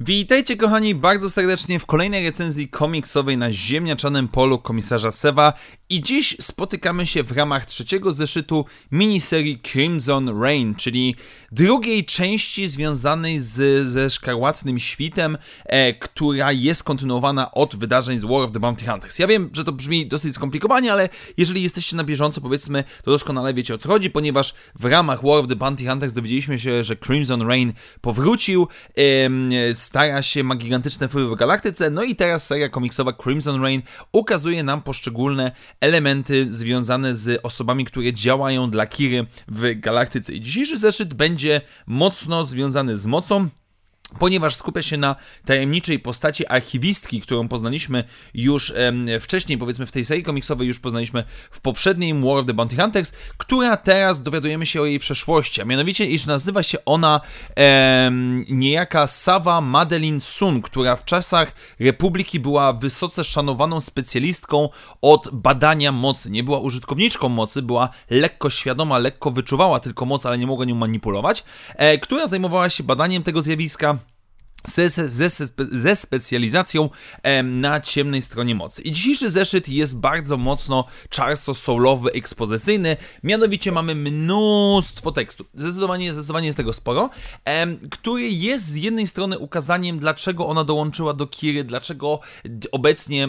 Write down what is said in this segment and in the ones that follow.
Witajcie kochani bardzo serdecznie w kolejnej recenzji komiksowej na ziemniaczanym polu komisarza Sewa i dziś spotykamy się w ramach trzeciego zeszytu miniserii Crimson Rain, czyli drugiej części związanej z, ze Szkarłatnym Świtem, e, która jest kontynuowana od wydarzeń z War of the Bounty Hunters. Ja wiem, że to brzmi dosyć skomplikowanie, ale jeżeli jesteście na bieżąco, powiedzmy, to doskonale wiecie o co chodzi, ponieważ w ramach War of the Bounty Hunters dowiedzieliśmy się, że Crimson Rain powrócił, e, stara się, ma gigantyczne wpływy w galaktyce, no i teraz seria komiksowa Crimson Rain ukazuje nam poszczególne elementy związane z osobami, które działają dla Kiry w galaktyce. I dzisiejszy zeszyt będzie mocno związany z mocą, ponieważ skupia się na tajemniczej postaci archiwistki, którą poznaliśmy już wcześniej, powiedzmy w tej serii komiksowej, już poznaliśmy w poprzednim War of the Bounty Hunters, która teraz dowiadujemy się o jej przeszłości, a mianowicie, iż nazywa się ona niejaka Sava Madeline Sun, która w czasach Republiki była wysoce szanowaną specjalistką od badania mocy. Nie była użytkowniczką mocy, była lekko świadoma, lekko wyczuwała tylko moc, ale nie mogła nią manipulować, e, która zajmowała się badaniem tego zjawiska, ze, ze, ze specjalizacją na ciemnej stronie mocy. I dzisiejszy zeszyt jest bardzo mocno czarsto-soulowy, ekspozycyjny, mianowicie mamy mnóstwo tekstu. Zdecydowanie, zdecydowanie jest tego sporo, który jest z jednej strony ukazaniem, dlaczego ona dołączyła do Kiry, dlaczego obecnie...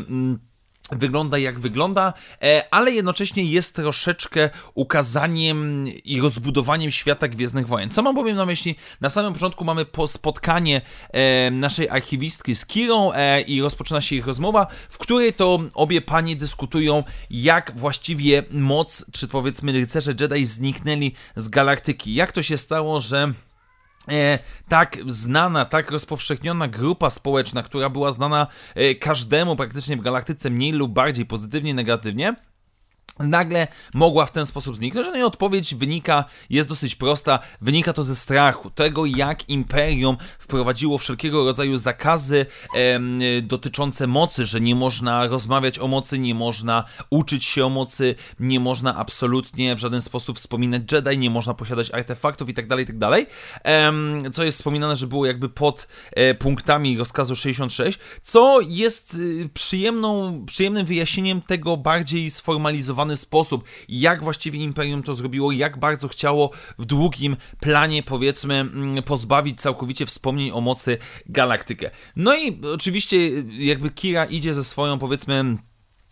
Wygląda jak wygląda, e, ale jednocześnie jest troszeczkę ukazaniem i rozbudowaniem świata Gwiezdnych Wojen. Co mam bowiem na myśli? Na samym początku mamy po spotkanie e, naszej archiwistki z Kirą e, i rozpoczyna się ich rozmowa, w której to obie panie dyskutują, jak właściwie moc, czy powiedzmy rycerze Jedi zniknęli z galaktyki. Jak to się stało, że tak znana, tak rozpowszechniona grupa społeczna, która była znana e, każdemu praktycznie w galaktyce mniej lub bardziej pozytywnie, negatywnie, nagle mogła w ten sposób zniknąć. No i odpowiedź wynika, jest dosyć prosta, wynika to ze strachu, tego jak Imperium wprowadziło wszelkiego rodzaju zakazy dotyczące mocy, że nie można rozmawiać o mocy, nie można uczyć się o mocy, nie można absolutnie w żaden sposób wspominać Jedi, nie można posiadać artefaktów itd., tak itd., tak em, co jest wspominane, że było jakby pod e, punktami rozkazu 66, co jest e, przyjemną, przyjemnym wyjaśnieniem tego bardziej sformalizowanego sposób, jak właściwie Imperium to zrobiło, jak bardzo chciało w długim planie, powiedzmy, mm, pozbawić całkowicie wspomnień o mocy galaktykę. No i oczywiście, jakby Kira idzie ze swoją, powiedzmy,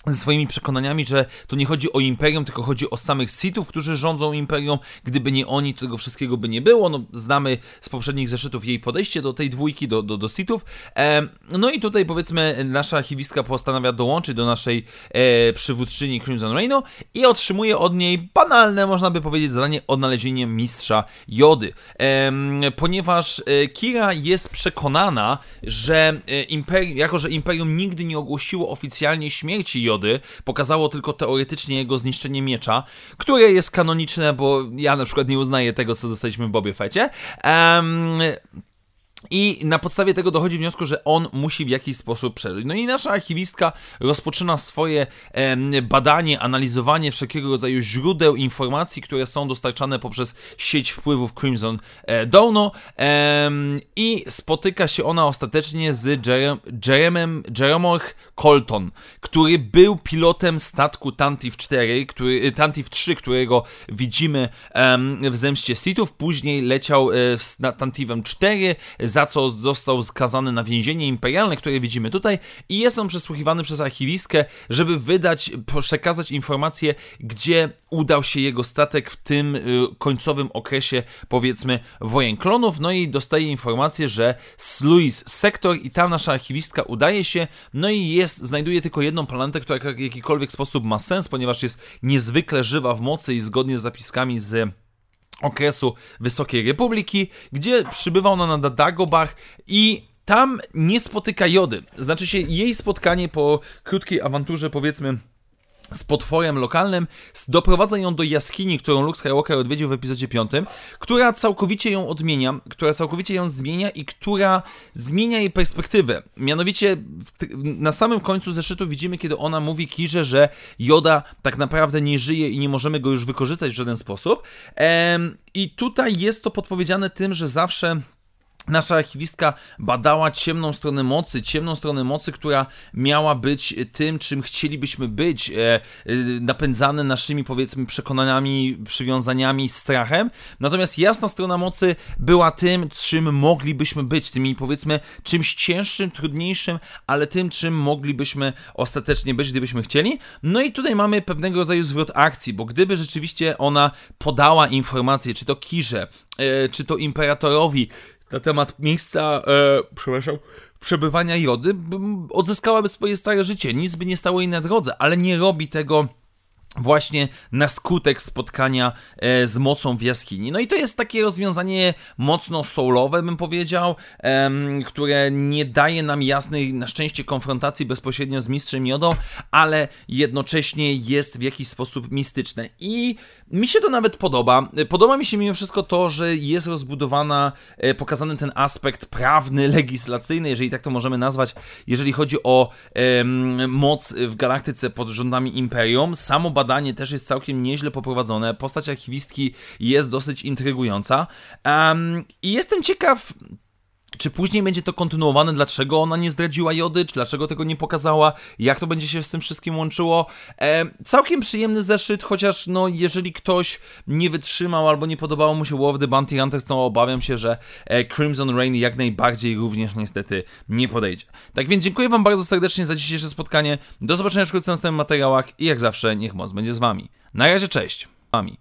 ze swoimi przekonaniami, że to nie chodzi o imperium, tylko chodzi o samych Sithów, którzy rządzą imperium. Gdyby nie oni, to tego wszystkiego by nie było. No, znamy z poprzednich zeszytów jej podejście do tej dwójki, do, do, do Sithów. E, no i tutaj powiedzmy nasza archiwistka postanawia dołączyć do naszej e, przywódczyni Crimson Reignu i otrzymuje od niej banalne, można by powiedzieć, zadanie odnalezienie mistrza Jody. E, ponieważ e, Kira jest przekonana, że e, imperium, jako że imperium nigdy nie ogłosiło oficjalnie śmierci Jody, Pokazało tylko teoretycznie jego zniszczenie miecza, które jest kanoniczne, bo ja na przykład nie uznaję tego, co dostaliśmy w Bobie Fecie. Um, i na podstawie tego dochodzi wniosku, że on musi w jakiś sposób przeżyć. No i nasza archiwistka rozpoczyna swoje e, badanie, analizowanie wszelkiego rodzaju źródeł informacji, które są dostarczane poprzez sieć wpływów Crimson e, Dawno e, i spotyka się ona ostatecznie z Jerem, Jeremem, Jeremor Colton, który był pilotem statku Tantif 4, który, e, Tantif 3, którego widzimy w Zemście Sithów. Później leciał e, z Tantifem 4, za co został skazany na więzienie imperialne, które widzimy tutaj i jest on przesłuchiwany przez archiwistkę, żeby wydać, przekazać informacje, gdzie udał się jego statek w tym y, końcowym okresie, powiedzmy, wojen klonów, no i dostaje informację, że Sluis sektor i tam nasza archiwistka udaje się, no i jest, znajduje tylko jedną planetę, która w jakikolwiek sposób ma sens, ponieważ jest niezwykle żywa w mocy i zgodnie z zapiskami z okresu Wysokiej Republiki, gdzie przybywa ona na Dagobah i tam nie spotyka Jody. Znaczy się jej spotkanie po krótkiej awanturze, powiedzmy, z potworem lokalnym, doprowadza ją do jaskini, którą Luke Skywalker odwiedził w epizodzie 5, która całkowicie ją odmienia, która całkowicie ją zmienia i która zmienia jej perspektywę. Mianowicie na samym końcu zeszytu widzimy, kiedy ona mówi Kirze, że Yoda tak naprawdę nie żyje i nie możemy go już wykorzystać w żaden sposób. I tutaj jest to podpowiedziane tym, że zawsze Nasza archiwistka badała ciemną stronę mocy, ciemną stronę mocy, która miała być tym, czym chcielibyśmy być, e, e, napędzane naszymi, powiedzmy, przekonaniami, przywiązaniami, strachem. Natomiast jasna strona mocy była tym, czym moglibyśmy być, tymi, powiedzmy, czymś cięższym, trudniejszym, ale tym, czym moglibyśmy ostatecznie być, gdybyśmy chcieli. No i tutaj mamy pewnego rodzaju zwrot akcji, bo gdyby rzeczywiście ona podała informację, czy to Kirze, e, czy to imperatorowi, na temat miejsca, e, przepraszam, przebywania Jody, odzyskałaby swoje stare życie, nic by nie stało jej na drodze, ale nie robi tego właśnie na skutek spotkania e, z mocą w jaskini. No i to jest takie rozwiązanie mocno soulowe, bym powiedział, które nie daje nam jasnej, na szczęście, konfrontacji bezpośrednio z mistrzem Jodą, ale jednocześnie jest w jakiś sposób mistyczne. I mi się to nawet podoba. Podoba mi się mimo wszystko to, że jest rozbudowana, e, pokazany ten aspekt prawny, legislacyjny, jeżeli tak to możemy nazwać, jeżeli chodzi o moc w galaktyce pod rządami Imperium. Samo badanie też jest całkiem nieźle poprowadzone. Postać archiwistki jest dosyć intrygująca. Um, I jestem ciekaw, czy później będzie to kontynuowane? Dlaczego ona nie zdradziła Jody? Czy dlaczego tego nie pokazała? Jak to będzie się z tym wszystkim łączyło? E, całkiem przyjemny zeszyt, chociaż no, jeżeli ktoś nie wytrzymał albo nie podobało mu się of the Bounty Hunters, to obawiam się, że e, Crimson Rain jak najbardziej również niestety nie podejdzie. Tak więc dziękuję Wam bardzo serdecznie za dzisiejsze spotkanie. Do zobaczenia wkrótce w następnych materiałach i jak zawsze niech moc będzie z Wami. Na razie, cześć. Wami.